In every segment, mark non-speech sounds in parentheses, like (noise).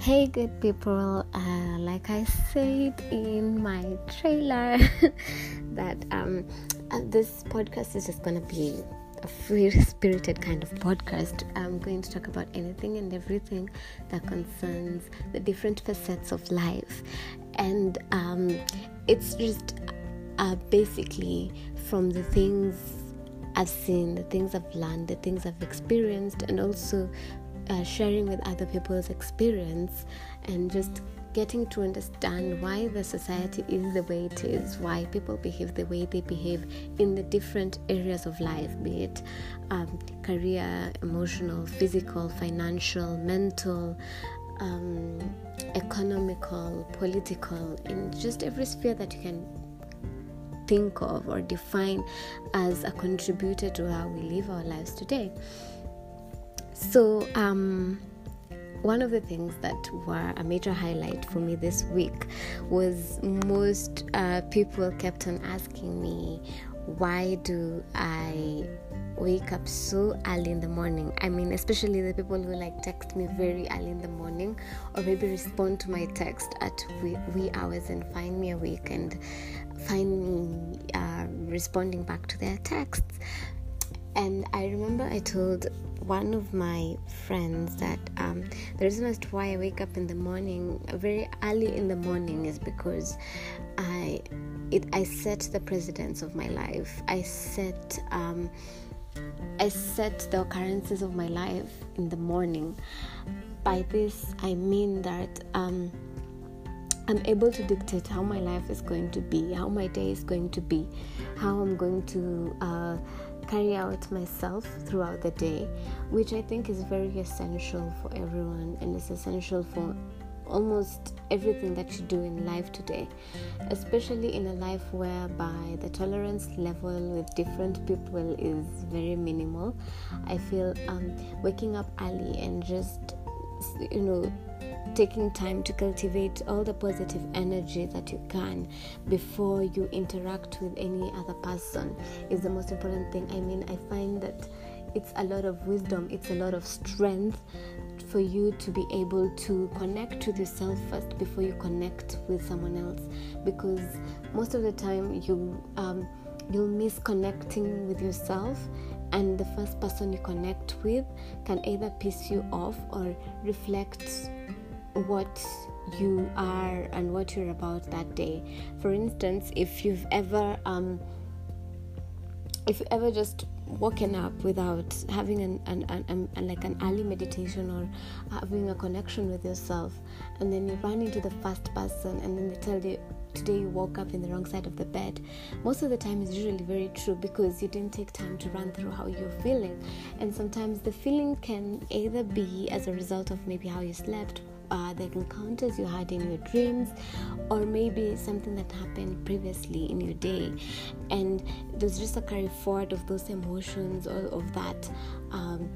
Hey, good people. Uh, like I said in my trailer, (laughs) that um, uh, this podcast is just gonna be a free spirited kind of podcast. I'm going to talk about anything and everything that concerns the different facets of life, and um, it's just uh, basically from the things I've seen, the things I've learned, the things I've experienced, and also uh, sharing with other people's experience and just getting to understand why the society is the way it is, why people behave the way they behave in the different areas of life, be it um, career, emotional, physical, financial, mental. Um, economical, political, in just every sphere that you can think of or define as a contributor to how we live our lives today. So, um, one of the things that were a major highlight for me this week was most uh, people kept on asking me, why do I wake up so early in the morning? I mean, especially the people who like text me very early in the morning or maybe respond to my text at wee, wee hours and find me awake and find me uh, responding back to their texts. And I remember I told one of my friends that um, the reason as to why I wake up in the morning, very early in the morning, is because I it, I set the precedence of my life. I set um, I set the occurrences of my life in the morning. By this, I mean that. Um, I'm able to dictate how my life is going to be, how my day is going to be, how I'm going to uh, carry out myself throughout the day, which I think is very essential for everyone and it's essential for almost everything that you do in life today, especially in a life whereby the tolerance level with different people is very minimal. I feel um, waking up early and just, you know, taking time to cultivate all the positive energy that you can before you interact with any other person is the most important thing. I mean, I find that it's a lot of wisdom, it's a lot of strength for you to be able to connect with yourself first before you connect with someone else because most of the time you um, you'll miss connecting with yourself and the first person you connect with can either piss you off or reflect what you are and what you're about that day. For instance, if you've ever um, if you ever just woken up without having an, an, an, an, like an early meditation or having a connection with yourself. And then you run into the first person and then they tell you today you woke up in the wrong side of the bed. Most of the time is usually very true because you didn't take time to run through how you're feeling. And sometimes the feeling can either be as a result of maybe how you slept uh, the encounters you had in your dreams, or maybe something that happened previously in your day, and there's just a carry forward of those emotions or of that. Um,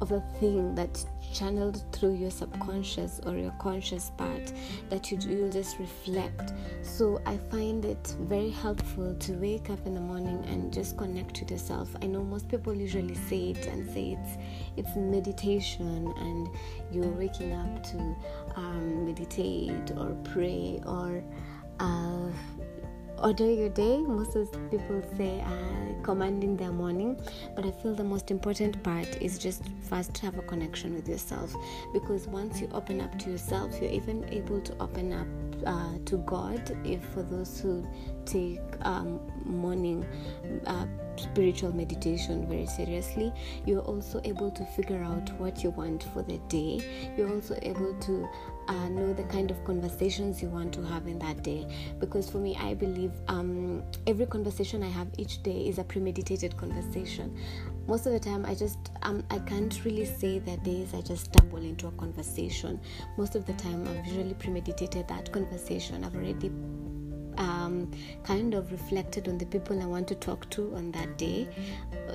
of a thing that channeled through your subconscious or your conscious part that you you'll just reflect. So i find it very helpful to wake up in the morning and just connect with yourself. I know most people usually say it and say it's it's meditation and you're waking up to um, meditate or pray or uh, order your day. Most of people say uh, commanding their morning, but I feel the most important part is just first have a connection with yourself because once you open up to yourself, you're even able to open up uh, to God. If for those who take um, morning uh, spiritual meditation very seriously, you're also able to figure out what you want for the day. You're also able to uh, know the kind of conversations you want to have in that day. Because for me, I believe um, every conversation I have each day is a premeditated conversation. Most of the time, I just um, I can't really say that days I just stumble into a conversation. Most of the time, I've usually premeditated that conversation. I've already um, kind of reflected on the people I want to talk to on that day.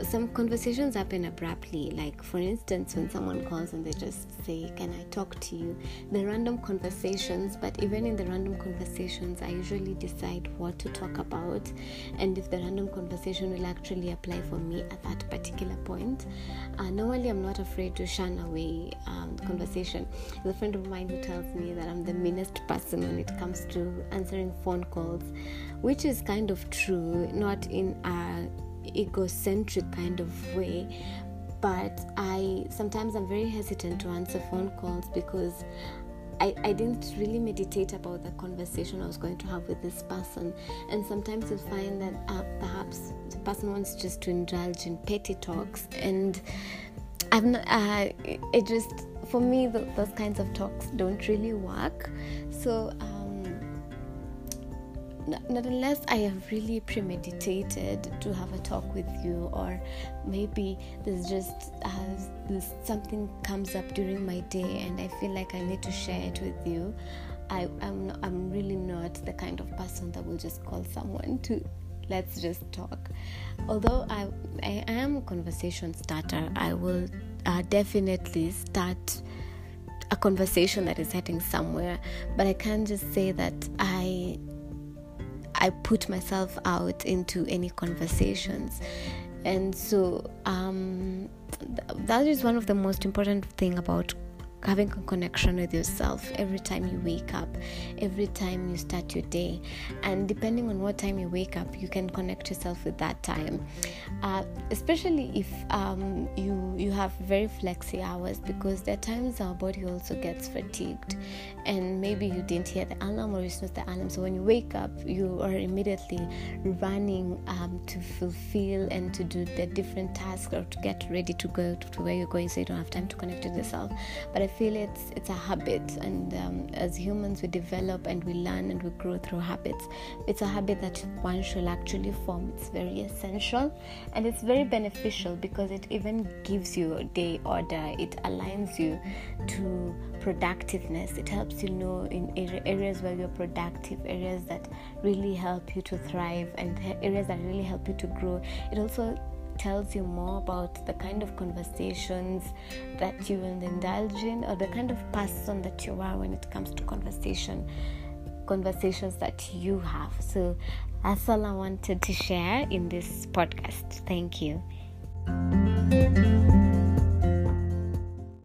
Some conversations happen abruptly, like for instance, when someone calls and they just say, Can I talk to you? The random conversations, but even in the random conversations, I usually decide what to talk about and if the random conversation will actually apply for me at that particular point. Uh, normally, I'm not afraid to shun away um, conversation. There's a friend of mine who tells me that I'm the meanest person when it comes to answering phone calls, which is kind of true, not in a egocentric kind of way, but I sometimes I'm very hesitant to answer phone calls because I, I didn't really meditate about the conversation I was going to have with this person. And sometimes you find that uh, perhaps the person wants just to indulge in petty talks. And I've not, uh, it just, for me, the, those kinds of talks don't really work. So, um, not unless I have really premeditated to have a talk with you, or maybe there's just uh, there's something comes up during my day and I feel like I need to share it with you. I, I'm I'm really not the kind of person that will just call someone to let's just talk. Although I I am a conversation starter, I will uh, definitely start a conversation that is heading somewhere. But I can't just say that I I put myself out into any conversations. And so um, th- that is one of the most important thing about having a connection with yourself every time you wake up, every time you start your day. And depending on what time you wake up, you can connect yourself with that time. Uh, especially if um, you you have very flexi hours, because there are times our body also gets fatigued, and maybe you didn't hear the alarm or you not the alarm. So when you wake up, you are immediately running um, to fulfill and to do the different tasks or to get ready to go to where you're going, so you don't have time to connect with yourself. But I feel it's it's a habit, and um, as humans, we develop and we learn and we grow through habits. It's a habit that one should actually form. It's very essential, and it's very beneficial because it even gives you a day order. It aligns you to productiveness. It helps you know in areas where you're productive, areas that really help you to thrive, and areas that really help you to grow. It also tells you more about the kind of conversations that you will indulge in or the kind of person that you are when it comes to conversation conversations that you have. So that's all i wanted to share in this podcast. Thank you